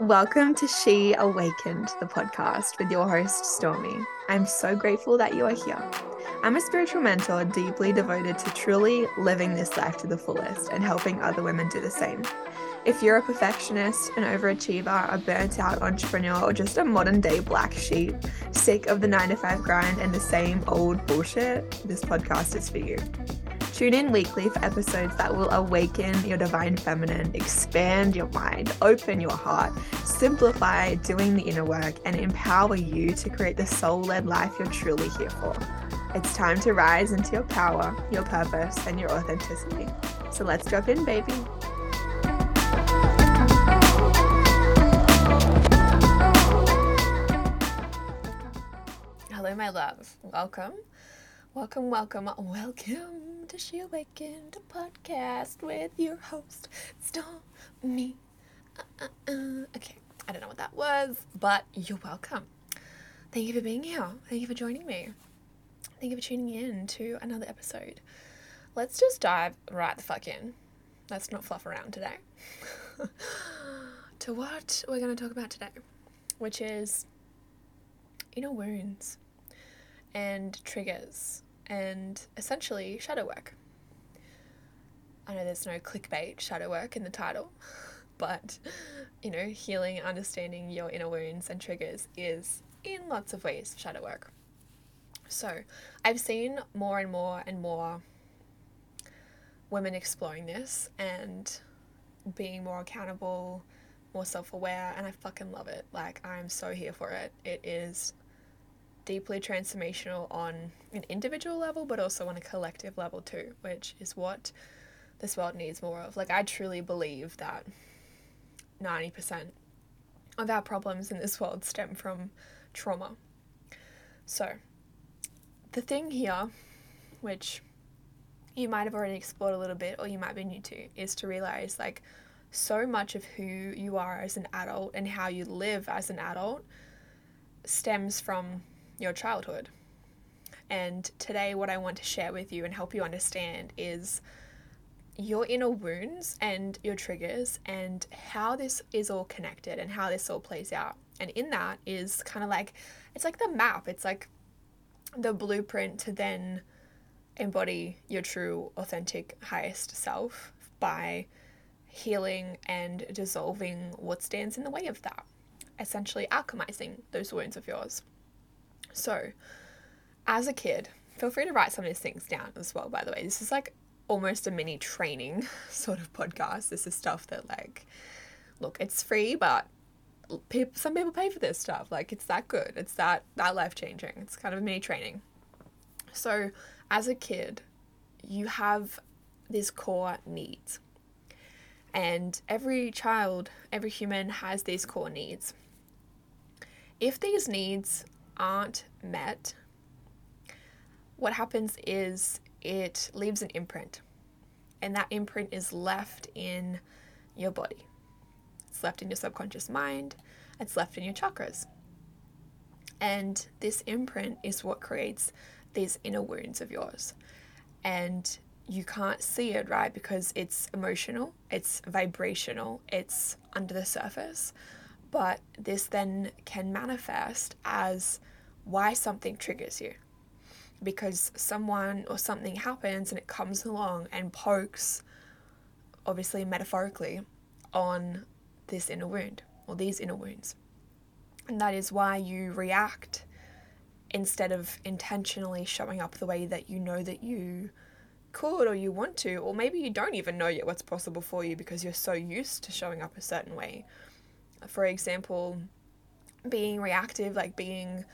Welcome to She Awakened, the podcast with your host, Stormy. I'm so grateful that you are here. I'm a spiritual mentor deeply devoted to truly living this life to the fullest and helping other women do the same. If you're a perfectionist, an overachiever, a burnt out entrepreneur, or just a modern day black sheep, sick of the 9 to 5 grind and the same old bullshit, this podcast is for you. Tune in weekly for episodes that will awaken your divine feminine, expand your mind, open your heart, simplify doing the inner work, and empower you to create the soul led life you're truly here for. It's time to rise into your power, your purpose, and your authenticity. So let's jump in, baby. Hello, my love. Welcome. Welcome, welcome, welcome to She Awakened podcast with your host, Stormy. Uh, uh, uh. Okay, I don't know what that was, but you're welcome. Thank you for being here. Thank you for joining me. Thank you for tuning in to another episode. Let's just dive right the fuck in. Let's not fluff around today. to what we're going to talk about today, which is inner wounds and triggers and essentially shadow work. I know there's no clickbait shadow work in the title, but you know, healing and understanding your inner wounds and triggers is in lots of ways shadow work. So, I've seen more and more and more women exploring this and being more accountable, more self aware, and I fucking love it. Like, I'm so here for it. It is deeply transformational on an individual level, but also on a collective level too, which is what this world needs more of. Like, I truly believe that 90% of our problems in this world stem from trauma. So, the thing here, which you might have already explored a little bit or you might be new to, is to realize like so much of who you are as an adult and how you live as an adult stems from your childhood. And today, what I want to share with you and help you understand is your inner wounds and your triggers and how this is all connected and how this all plays out. And in that is kind of like it's like the map, it's like the blueprint to then embody your true, authentic, highest self by healing and dissolving what stands in the way of that, essentially alchemizing those wounds of yours. So, as a kid, feel free to write some of these things down as well, by the way. This is like almost a mini training sort of podcast. This is stuff that, like, look, it's free, but people, some people pay for this stuff. Like, it's that good. It's that, that life changing. It's kind of a mini training. So, as a kid, you have these core needs. And every child, every human has these core needs. If these needs aren't met, what happens is it leaves an imprint. And that imprint is left in your body. It's left in your subconscious mind, it's left in your chakras. And this imprint is what creates these inner wounds of yours. And you can't see it, right? Because it's emotional, it's vibrational, it's under the surface. But this then can manifest as why something triggers you. Because someone or something happens and it comes along and pokes, obviously metaphorically, on this inner wound or these inner wounds. And that is why you react instead of intentionally showing up the way that you know that you could or you want to, or maybe you don't even know yet what's possible for you because you're so used to showing up a certain way. For example, being reactive, like being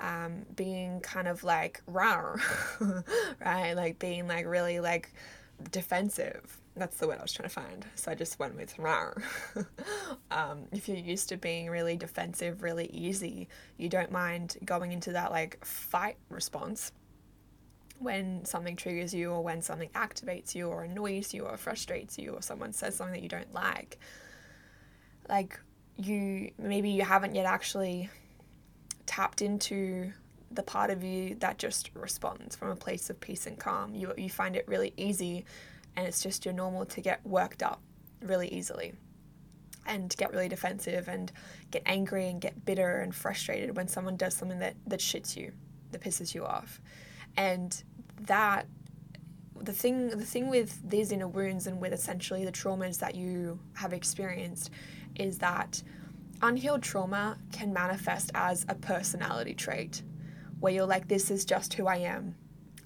um, being kind of like raw, right? Like being like really like defensive. That's the word I was trying to find. So I just went with raw. um, if you're used to being really defensive, really easy, you don't mind going into that like fight response when something triggers you or when something activates you or annoys you or frustrates you or someone says something that you don't like. Like you maybe you haven't yet actually tapped into the part of you that just responds from a place of peace and calm. You, you find it really easy and it's just your normal to get worked up really easily. and get really defensive and get angry and get bitter and frustrated when someone does something that, that shits you, that pisses you off. And that the thing the thing with these inner wounds and with essentially the traumas that you have experienced is that unhealed trauma can manifest as a personality trait where you're like this is just who I am.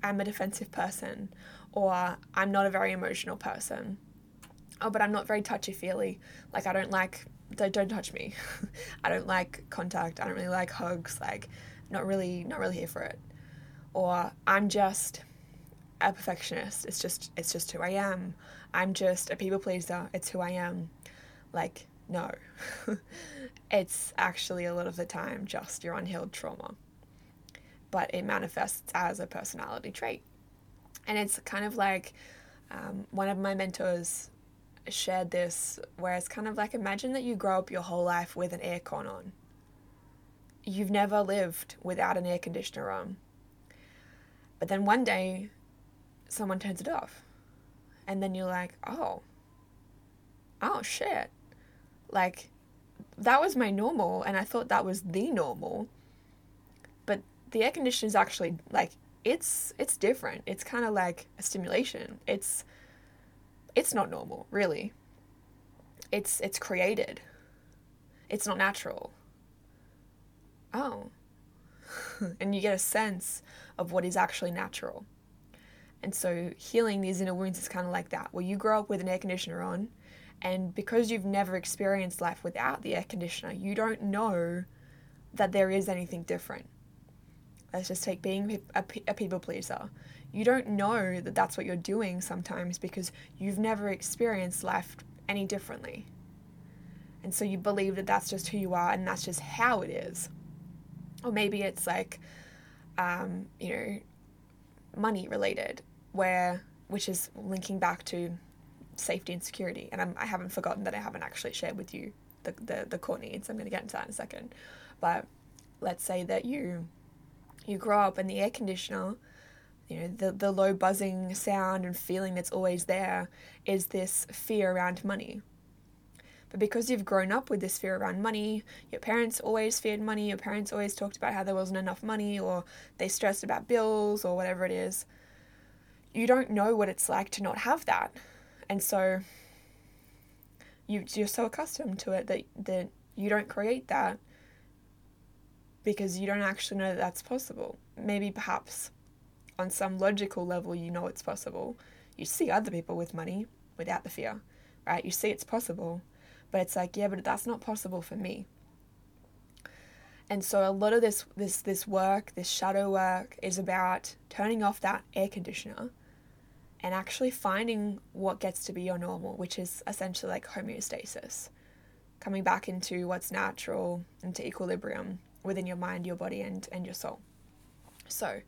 I'm a defensive person or I'm not a very emotional person. Oh, but I'm not very touchy feely. Like I don't like don't, don't touch me. I don't like contact. I don't really like hugs. Like not really not really here for it. Or I'm just a perfectionist. It's just it's just who I am. I'm just a people pleaser. It's who I am. Like no. it's actually a lot of the time just your unhealed trauma. But it manifests as a personality trait. And it's kind of like um, one of my mentors shared this, where it's kind of like imagine that you grow up your whole life with an aircon on. You've never lived without an air conditioner on. But then one day someone turns it off. And then you're like, oh, oh shit. Like, that was my normal, and I thought that was the normal. But the air conditioner is actually like, it's it's different. It's kind of like a stimulation. It's it's not normal, really. It's it's created. It's not natural. Oh. and you get a sense of what is actually natural. And so healing these inner wounds is kind of like that, where you grow up with an air conditioner on, and because you've never experienced life without the air conditioner, you don't know that there is anything different. Let's just take being a, a people pleaser. You don't know that that's what you're doing sometimes because you've never experienced life any differently. And so you believe that that's just who you are and that's just how it is. Or maybe it's like, um, you know, money related where which is linking back to safety and security. And I'm, I haven't forgotten that I haven't actually shared with you the, the, the core needs. I'm going to get into that in a second. But let's say that you you grow up and the air conditioner, you know, the, the low buzzing sound and feeling that's always there is this fear around money. But because you've grown up with this fear around money, your parents always feared money, your parents always talked about how there wasn't enough money, or they stressed about bills, or whatever it is, you don't know what it's like to not have that. And so you you're so accustomed to it that that you don't create that because you don't actually know that that's possible. Maybe perhaps on some logical level you know it's possible. You see other people with money without the fear, right? You see it's possible, but it's like, yeah, but that's not possible for me. And so a lot of this this this work, this shadow work is about turning off that air conditioner and actually finding what gets to be your normal, which is essentially like homeostasis, coming back into what's natural, into equilibrium within your mind, your body, and, and your soul. So,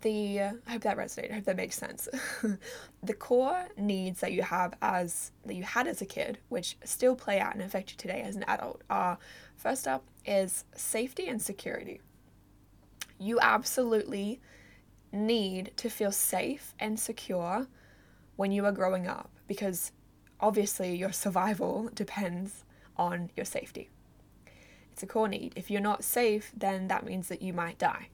the I hope that resonated. I hope that makes sense. the core needs that you have as that you had as a kid, which still play out and affect you today as an adult, are first up is safety and security. You absolutely need to feel safe and secure when you are growing up because obviously your survival depends on your safety. It's a core need. If you're not safe, then that means that you might die.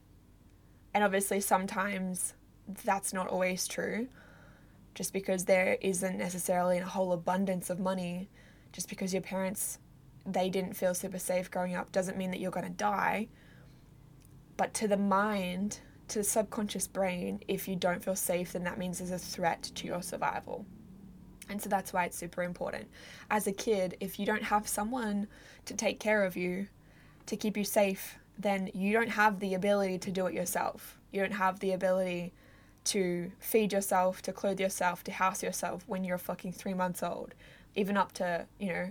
And obviously, sometimes that's not always true. Just because there isn't necessarily a whole abundance of money, just because your parents they didn't feel super safe growing up doesn't mean that you're going to die. But to the mind, to the subconscious brain, if you don't feel safe, then that means there's a threat to your survival. And so that's why it's super important. As a kid, if you don't have someone to take care of you, to keep you safe, then you don't have the ability to do it yourself. You don't have the ability to feed yourself, to clothe yourself, to house yourself when you're fucking three months old, even up to, you know,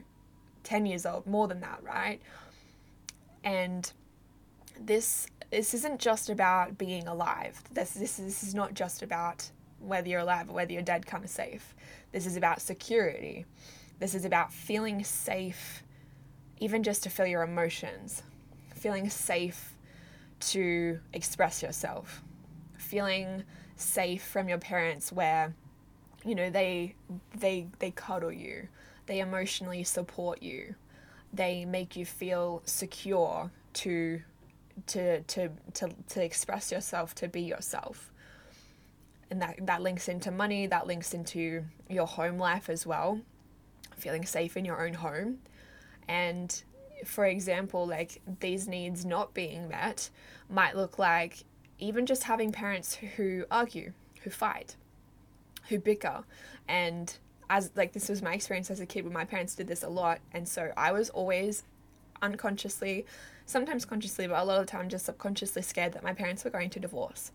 10 years old, more than that, right? And this this isn't just about being alive. This, this, this is not just about whether you're alive or whether you're dead kind of safe. This is about security. This is about feeling safe, even just to feel your emotions, feeling safe to express yourself, feeling safe from your parents where, you know, they they they cuddle you, they emotionally support you, they make you feel secure to to to to, to express yourself, to be yourself. And that, that links into money, that links into your home life as well, feeling safe in your own home. And for example, like these needs not being met might look like even just having parents who argue, who fight, who bicker. And as like this was my experience as a kid when my parents did this a lot. And so I was always unconsciously, sometimes consciously, but a lot of the time just subconsciously scared that my parents were going to divorce.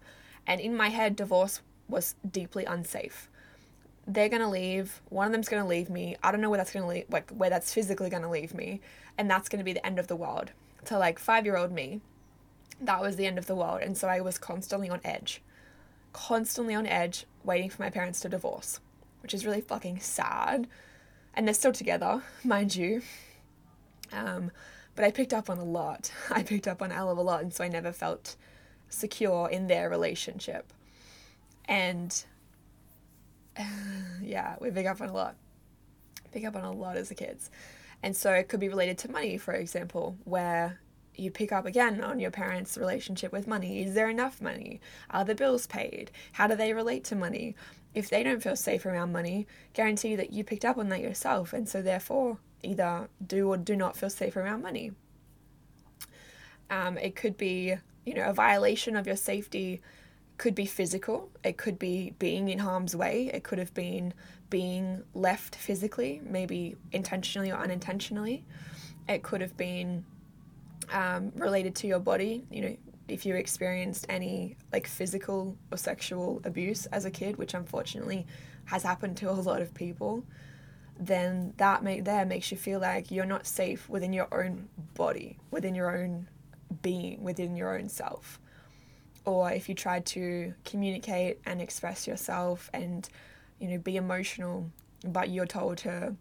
And in my head, divorce was deeply unsafe they're gonna leave. One of them's gonna leave me. I don't know where that's gonna leave, like where that's physically gonna leave me, and that's gonna be the end of the world. To like five year old me, that was the end of the world, and so I was constantly on edge, constantly on edge, waiting for my parents to divorce, which is really fucking sad. And they're still together, mind you. Um, but I picked up on a lot. I picked up on a hell of a lot, and so I never felt secure in their relationship. And yeah, we pick up on a lot. Pick up on a lot as a kids. And so it could be related to money, for example, where you pick up again on your parents' relationship with money. Is there enough money? Are the bills paid? How do they relate to money? If they don't feel safe around money, guarantee that you picked up on that yourself. And so, therefore, either do or do not feel safe around money. Um, it could be, you know, a violation of your safety could be physical, it could be being in harm's way, it could have been being left physically, maybe intentionally or unintentionally. It could have been um, related to your body, you know, if you experienced any like physical or sexual abuse as a kid, which unfortunately has happened to a lot of people, then that make there makes you feel like you're not safe within your own body, within your own being, within your own self. Or if you tried to communicate and express yourself and you know be emotional but you're told to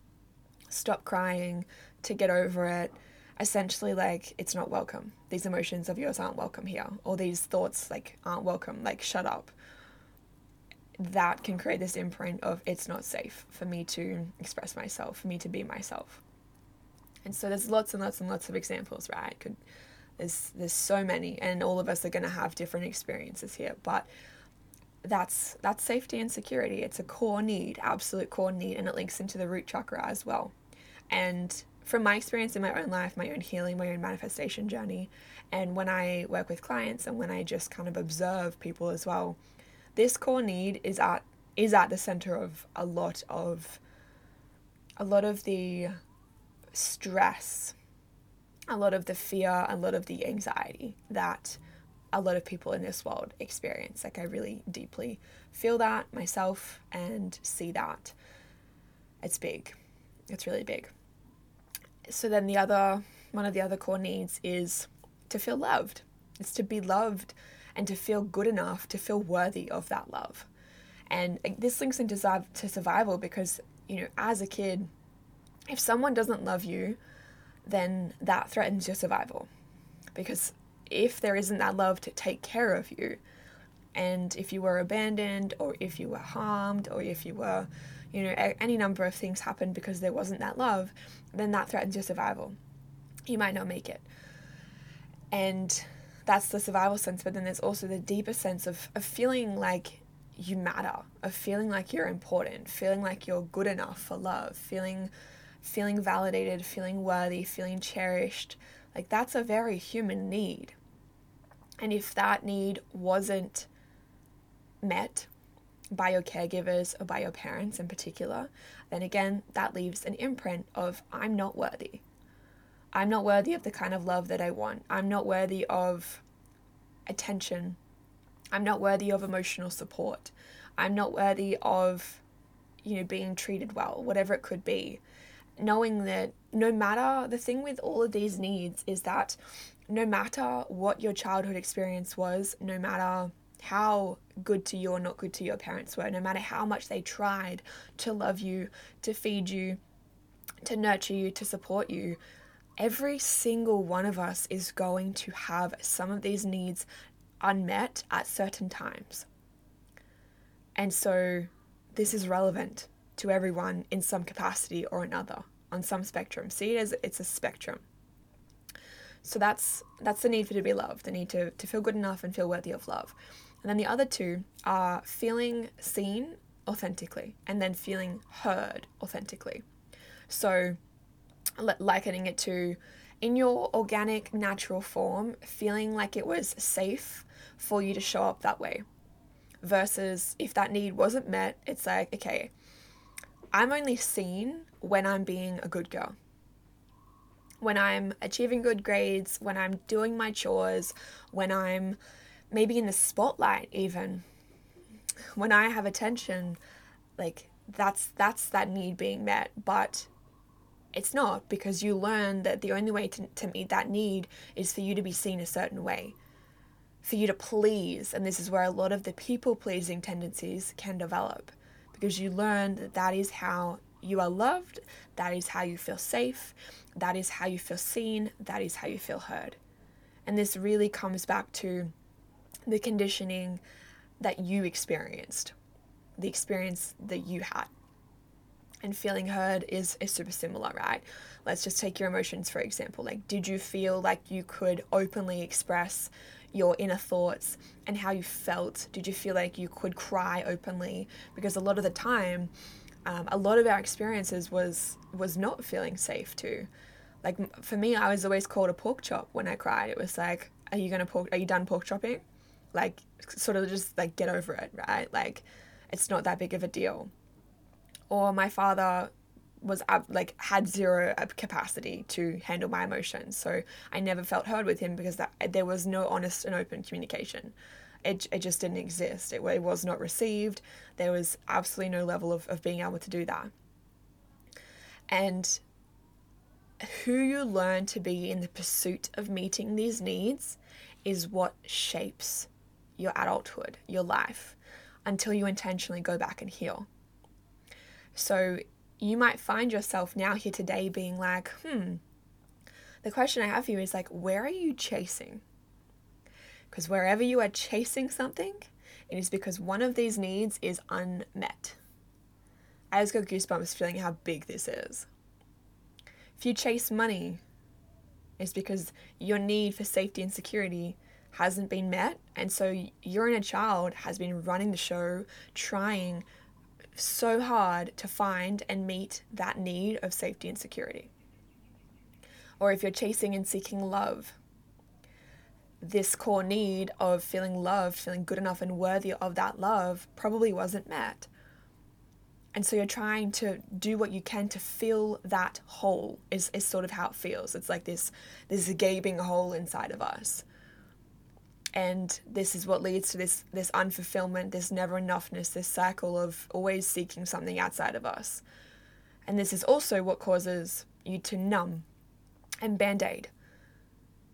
stop crying to get over it essentially like it's not welcome. These emotions of yours aren't welcome here or these thoughts like aren't welcome. Like shut up that can create this imprint of it's not safe for me to express myself for me to be myself and so there's lots and lots and lots of examples right could there's there's so many, and all of us are going to have different experiences here. But that's that's safety and security. It's a core need, absolute core need, and it links into the root chakra as well. And from my experience in my own life, my own healing, my own manifestation journey, and when I work with clients and when I just kind of observe people as well, this core need is at is at the center of a lot of a lot of the stress a lot of the fear, a lot of the anxiety that a lot of people in this world experience. Like, I really deeply feel that myself and see that. It's big, it's really big. So, then the other one of the other core needs is to feel loved. It's to be loved and to feel good enough to feel worthy of that love. And this links into to survival because, you know, as a kid, if someone doesn't love you, then that threatens your survival. Because if there isn't that love to take care of you, and if you were abandoned, or if you were harmed, or if you were, you know, any number of things happened because there wasn't that love, then that threatens your survival. You might not make it. And that's the survival sense, but then there's also the deeper sense of, of feeling like you matter, of feeling like you're important, feeling like you're good enough for love, feeling feeling validated, feeling worthy, feeling cherished. Like that's a very human need. And if that need wasn't met by your caregivers or by your parents in particular, then again, that leaves an imprint of I'm not worthy. I'm not worthy of the kind of love that I want. I'm not worthy of attention. I'm not worthy of emotional support. I'm not worthy of, you know, being treated well, whatever it could be knowing that no matter the thing with all of these needs is that no matter what your childhood experience was, no matter how good to you or not good to your parents were, no matter how much they tried to love you, to feed you, to nurture you, to support you, every single one of us is going to have some of these needs unmet at certain times. And so this is relevant to everyone in some capacity or another on some spectrum. See it as it's a spectrum. So that's that's the need for to be loved, the need to, to feel good enough and feel worthy of love. And then the other two are feeling seen authentically and then feeling heard authentically. So likening it to in your organic natural form, feeling like it was safe for you to show up that way. Versus if that need wasn't met, it's like, okay, I'm only seen when I'm being a good girl. When I'm achieving good grades, when I'm doing my chores, when I'm maybe in the spotlight even. When I have attention, like that's that's that need being met, but it's not because you learn that the only way to, to meet that need is for you to be seen a certain way for you to please. And this is where a lot of the people pleasing tendencies can develop because you learn that that is how you are loved, that is how you feel safe, that is how you feel seen, that is how you feel heard. And this really comes back to the conditioning that you experienced, the experience that you had. And feeling heard is, is super similar, right? Let's just take your emotions for example. Like, did you feel like you could openly express your inner thoughts and how you felt. Did you feel like you could cry openly? Because a lot of the time, um, a lot of our experiences was was not feeling safe too. Like for me, I was always called a pork chop when I cried. It was like, "Are you gonna pork? Are you done pork chopping?" Like sort of just like get over it, right? Like it's not that big of a deal. Or my father was like had zero uh, capacity to handle my emotions. So i never felt heard with him because that there was no honest and open communication. It, it just didn't exist. It, it was not received. There was absolutely no level of, of being able to do that. And who you learn to be in the pursuit of meeting these needs is what shapes your adulthood your life until you intentionally go back and heal so you might find yourself now here today being like, hmm, the question I have for you is like, where are you chasing? Because wherever you are chasing something, it is because one of these needs is unmet. I just got goosebumps feeling how big this is. If you chase money, it's because your need for safety and security hasn't been met, and so your inner child has been running the show, trying so hard to find and meet that need of safety and security. Or if you're chasing and seeking love, this core need of feeling loved, feeling good enough and worthy of that love probably wasn't met. And so you're trying to do what you can to fill that hole is, is sort of how it feels. It's like this this gaping hole inside of us and this is what leads to this this unfulfillment this never enoughness this cycle of always seeking something outside of us. And this is also what causes you to numb and band-aid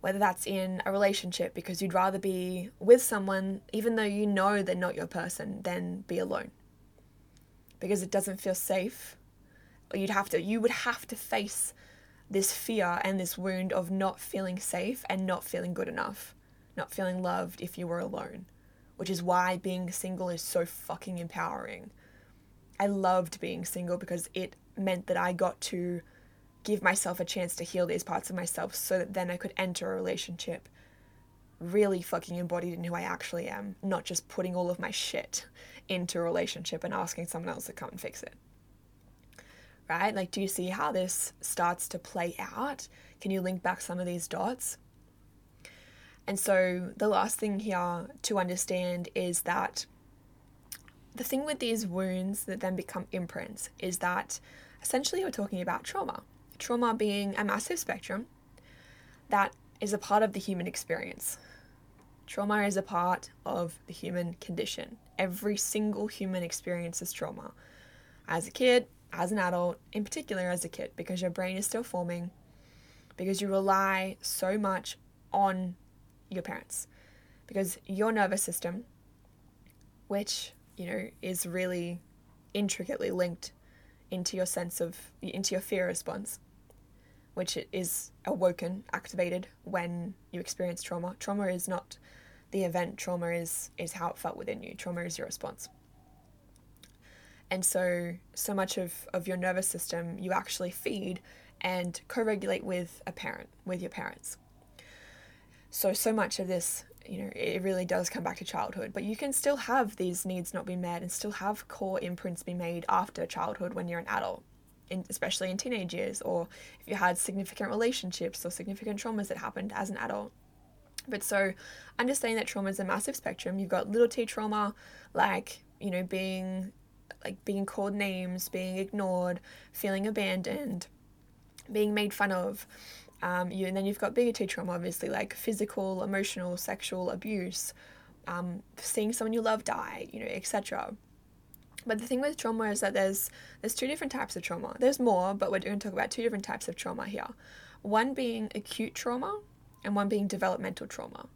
whether that's in a relationship because you'd rather be with someone even though you know they're not your person than be alone. Because it doesn't feel safe. Or you'd have to you would have to face this fear and this wound of not feeling safe and not feeling good enough not feeling loved if you were alone, which is why being single is so fucking empowering. I loved being single because it meant that I got to give myself a chance to heal these parts of myself so that then I could enter a relationship really fucking embodied in who I actually am, not just putting all of my shit into a relationship and asking someone else to come and fix it. Right? Like, do you see how this starts to play out? Can you link back some of these dots? And so the last thing here to understand is that the thing with these wounds that then become imprints is that essentially we're talking about trauma. Trauma being a massive spectrum that is a part of the human experience. Trauma is a part of the human condition. Every single human experiences trauma. As a kid, as an adult, in particular as a kid, because your brain is still forming, because you rely so much on your parents because your nervous system which you know is really intricately linked into your sense of into your fear response which is awoken activated when you experience trauma. Trauma is not the event. Trauma is is how it felt within you. Trauma is your response. And so, so much of, of your nervous system you actually feed and co regulate with a parent, with your parents. So, so much of this, you know, it really does come back to childhood, but you can still have these needs not be met and still have core imprints be made after childhood when you're an adult. In, especially in teenage years, or if you had significant relationships or significant traumas that happened as an adult. But so, understanding that trauma is a massive spectrum. You've got little t trauma, like you know, being like being called names, being ignored, feeling abandoned, being made fun of. Um, you, and then you've got bigger trauma, obviously, like physical, emotional, sexual abuse, um, seeing someone you love die, you know, etc. But the thing with trauma is that there's there's two different types of trauma. There's more, but we're going to talk about two different types of trauma here. One being acute trauma, and one being developmental trauma.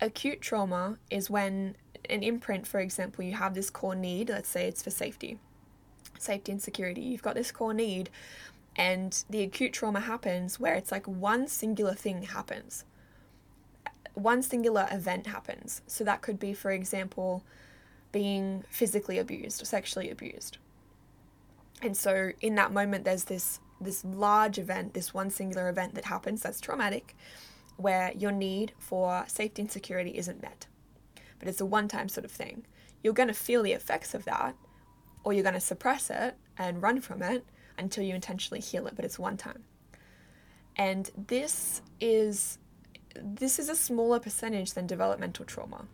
Acute trauma is when an imprint, for example, you have this core need. Let's say it's for safety, safety and security. You've got this core need, and the acute trauma happens where it's like one singular thing happens. One singular event happens. So that could be, for example, being physically abused or sexually abused. And so in that moment there's this this large event, this one singular event that happens that's traumatic, where your need for safety and security isn't met. But it's a one time sort of thing. You're going to feel the effects of that, or you're going to suppress it and run from it until you intentionally heal it, but it's one time. And this is this is a smaller percentage than developmental trauma.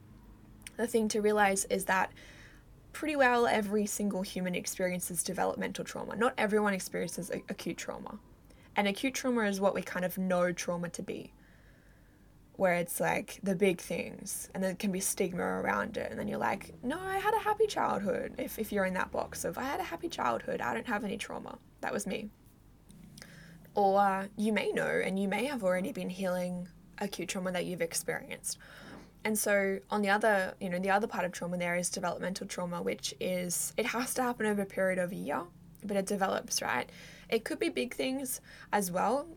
The thing to realize is that pretty well every single human experiences developmental trauma. Not everyone experiences acute trauma. And acute trauma is what we kind of know trauma to be where it's like the big things and there can be stigma around it and then you're like no i had a happy childhood if, if you're in that box of i had a happy childhood i don't have any trauma that was me. Or you may know and you may have already been healing acute trauma that you've experienced. And so on the other you know the other part of trauma there is developmental trauma which is it has to happen over a period of a year but it develops right? It could be big things as well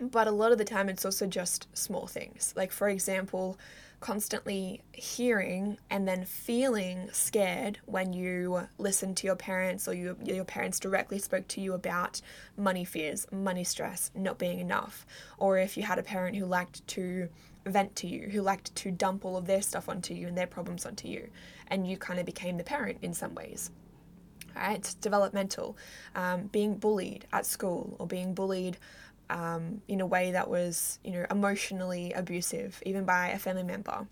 but a lot of the time, it's also just small things. Like, for example, constantly hearing and then feeling scared when you listen to your parents or you, your parents directly spoke to you about money fears, money stress, not being enough. Or if you had a parent who liked to vent to you, who liked to dump all of their stuff onto you and their problems onto you, and you kind of became the parent in some ways. Right? It's developmental. Um, being bullied at school or being bullied um, in a way that was, you know, emotionally abusive, even by a family member,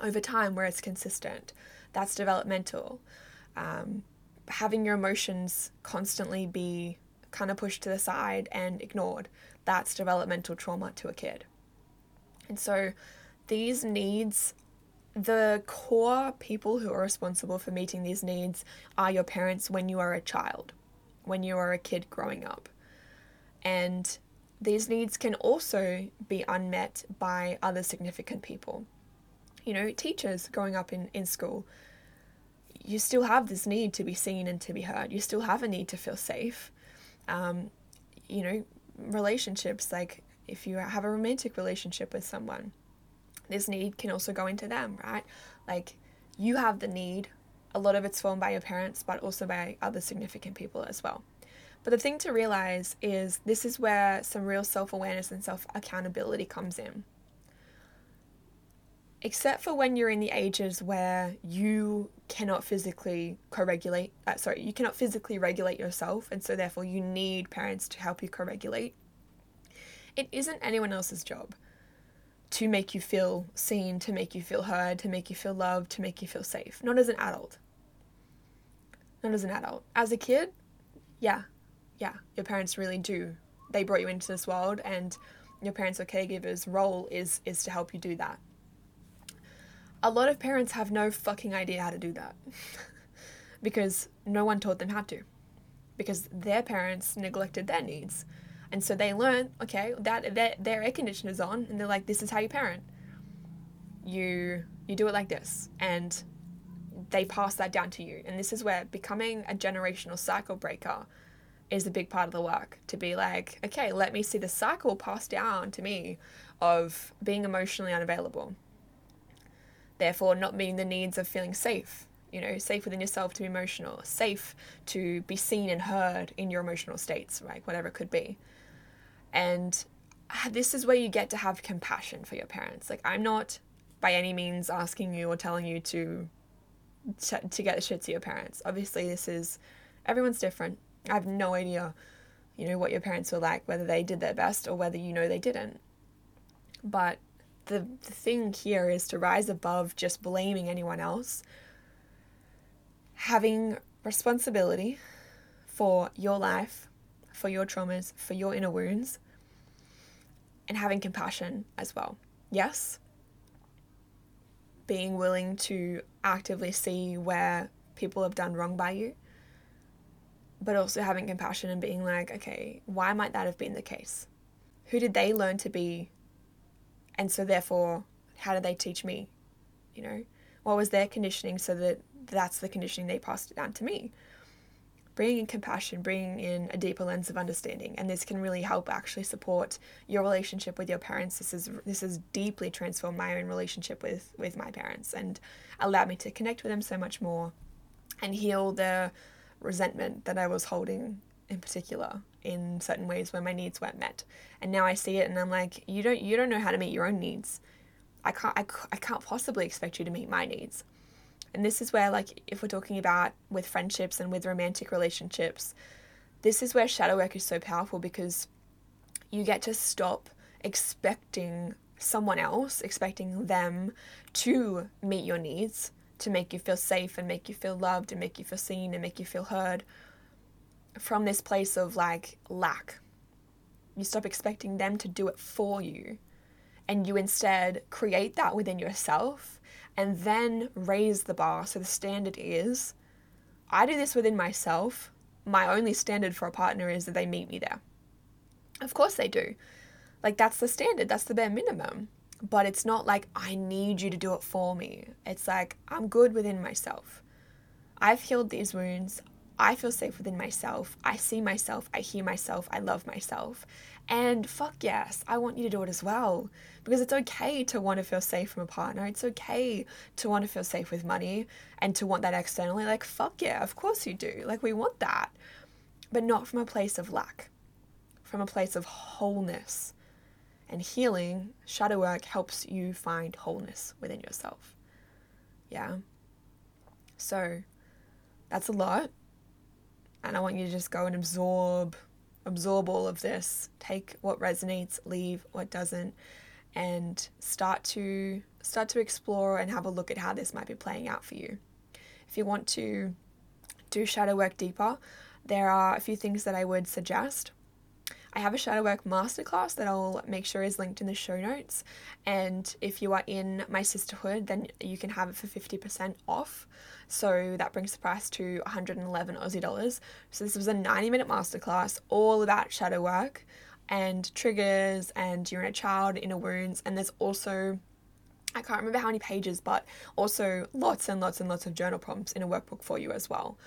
over time where it's consistent. That's developmental. Um, having your emotions constantly be kind of pushed to the side and ignored, that's developmental trauma to a kid. And so these needs, the core people who are responsible for meeting these needs are your parents when you are a child, when you are a kid growing up. And these needs can also be unmet by other significant people. You know, teachers growing up in, in school, you still have this need to be seen and to be heard. You still have a need to feel safe. Um, you know, relationships, like if you have a romantic relationship with someone, this need can also go into them, right? Like you have the need, a lot of it's formed by your parents, but also by other significant people as well. But the thing to realize is this is where some real self awareness and self accountability comes in. Except for when you're in the ages where you cannot physically co regulate, uh, sorry, you cannot physically regulate yourself, and so therefore you need parents to help you co regulate. It isn't anyone else's job to make you feel seen, to make you feel heard, to make you feel loved, to make you feel safe. Not as an adult. Not as an adult. As a kid, yeah, yeah, your parents really do. They brought you into this world, and your parents or caregivers' role is is to help you do that. A lot of parents have no fucking idea how to do that because no one taught them how to, because their parents neglected their needs, and so they learn okay that their, their air conditioner's on, and they're like, this is how you parent. You you do it like this, and they pass that down to you, and this is where becoming a generational cycle breaker is a big part of the work to be like, okay, let me see the cycle pass down to me of being emotionally unavailable. Therefore, not meeting the needs of feeling safe you know, safe within yourself to be emotional, safe to be seen and heard in your emotional states, right? Whatever it could be. And ah, this is where you get to have compassion for your parents. Like, I'm not by any means asking you or telling you to to, to get the shit to your parents. Obviously, this is everyone's different. I have no idea, you know, what your parents were like, whether they did their best or whether you know they didn't. But the, the thing here is to rise above just blaming anyone else, having responsibility for your life, for your traumas, for your inner wounds, and having compassion as well. Yes, being willing to actively see where people have done wrong by you, but also having compassion and being like, okay, why might that have been the case? Who did they learn to be? And so, therefore, how did they teach me? You know, what was their conditioning so that that's the conditioning they passed it down to me? bringing in compassion, bringing in a deeper lens of understanding, and this can really help actually support your relationship with your parents. This is this has deeply transformed my own relationship with with my parents and allowed me to connect with them so much more, and heal the resentment that I was holding in particular in certain ways where my needs weren't met. And now I see it, and I'm like, you don't you don't know how to meet your own needs. I can't I, I can't possibly expect you to meet my needs. And this is where, like, if we're talking about with friendships and with romantic relationships, this is where shadow work is so powerful because you get to stop expecting someone else, expecting them to meet your needs, to make you feel safe and make you feel loved and make you feel seen and make you feel heard from this place of like lack. You stop expecting them to do it for you and you instead create that within yourself and then raise the bar. So the standard is I do this within myself. My only standard for a partner is that they meet me there. Of course they do. Like that's the standard, that's the bare minimum. But it's not like I need you to do it for me. It's like I'm good within myself. I've healed these wounds. I feel safe within myself. I see myself. I hear myself. I love myself. And fuck yes, I want you to do it as well. Because it's okay to want to feel safe from a partner. It's okay to want to feel safe with money and to want that externally. Like, fuck yeah, of course you do. Like, we want that. But not from a place of lack, from a place of wholeness. And healing, shadow work helps you find wholeness within yourself. Yeah. So, that's a lot. And I want you to just go and absorb absorb all of this, take what resonates, leave what doesn't, and start to start to explore and have a look at how this might be playing out for you. If you want to do shadow work deeper, there are a few things that I would suggest. I have a shadow work masterclass that I'll make sure is linked in the show notes. And if you are in my sisterhood, then you can have it for 50% off. So that brings the price to 111 Aussie dollars. So this was a 90 minute masterclass all about shadow work and triggers and your inner child, inner wounds. And there's also I can't remember how many pages, but also lots and lots and lots of journal prompts in a workbook for you as well.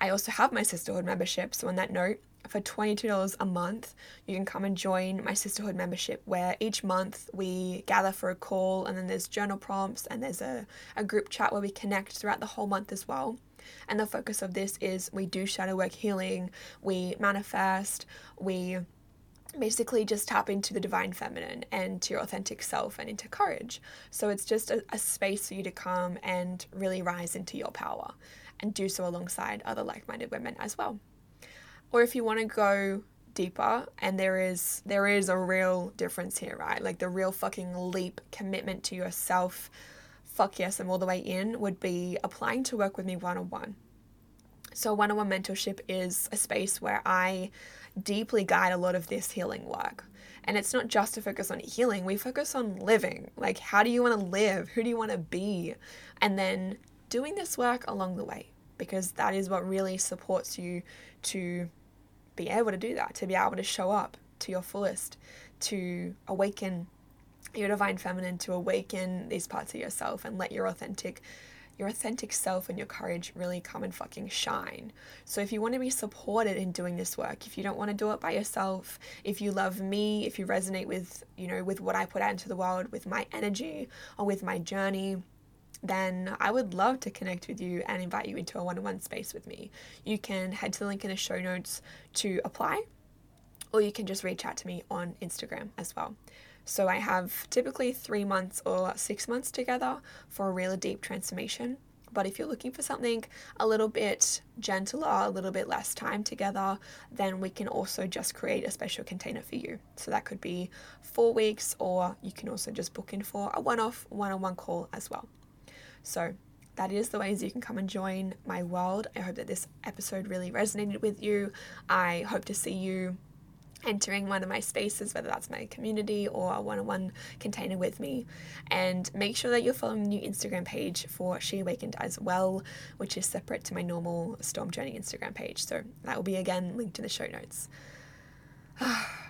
I also have my sisterhood membership, so on that note, for $22 a month, you can come and join my sisterhood membership where each month we gather for a call and then there's journal prompts and there's a, a group chat where we connect throughout the whole month as well. And the focus of this is we do shadow work healing, we manifest, we basically just tap into the divine feminine and to your authentic self and into courage. So it's just a, a space for you to come and really rise into your power and do so alongside other like minded women as well or if you want to go deeper and there is there is a real difference here right? Like the real fucking leap commitment to yourself fuck yes i'm all the way in would be applying to work with me one-on-one. So one-on-one mentorship is a space where i deeply guide a lot of this healing work. And it's not just to focus on healing we focus on living. Like how do you want to live? Who do you want to be? And then doing this work along the way because that is what really supports you to be able to do that, to be able to show up to your fullest, to awaken your divine feminine, to awaken these parts of yourself and let your authentic your authentic self and your courage really come and fucking shine. So if you want to be supported in doing this work, if you don't want to do it by yourself, if you love me, if you resonate with, you know, with what I put out into the world, with my energy or with my journey, then I would love to connect with you and invite you into a one on one space with me. You can head to the link in the show notes to apply, or you can just reach out to me on Instagram as well. So I have typically three months or six months together for a really deep transformation. But if you're looking for something a little bit gentler, a little bit less time together, then we can also just create a special container for you. So that could be four weeks, or you can also just book in for a one off one on one call as well. So that is the ways you can come and join my world. I hope that this episode really resonated with you. I hope to see you entering one of my spaces, whether that's my community or a one on one container with me. And make sure that you're following the new Instagram page for She Awakened as well, which is separate to my normal Storm Journey Instagram page. So that will be again linked in the show notes.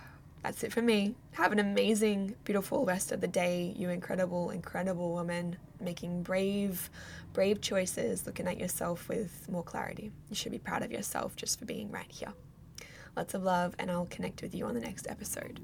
that's it for me. Have an amazing, beautiful rest of the day, you incredible, incredible woman making brave, brave choices, looking at yourself with more clarity. You should be proud of yourself just for being right here. Lots of love, and I'll connect with you on the next episode.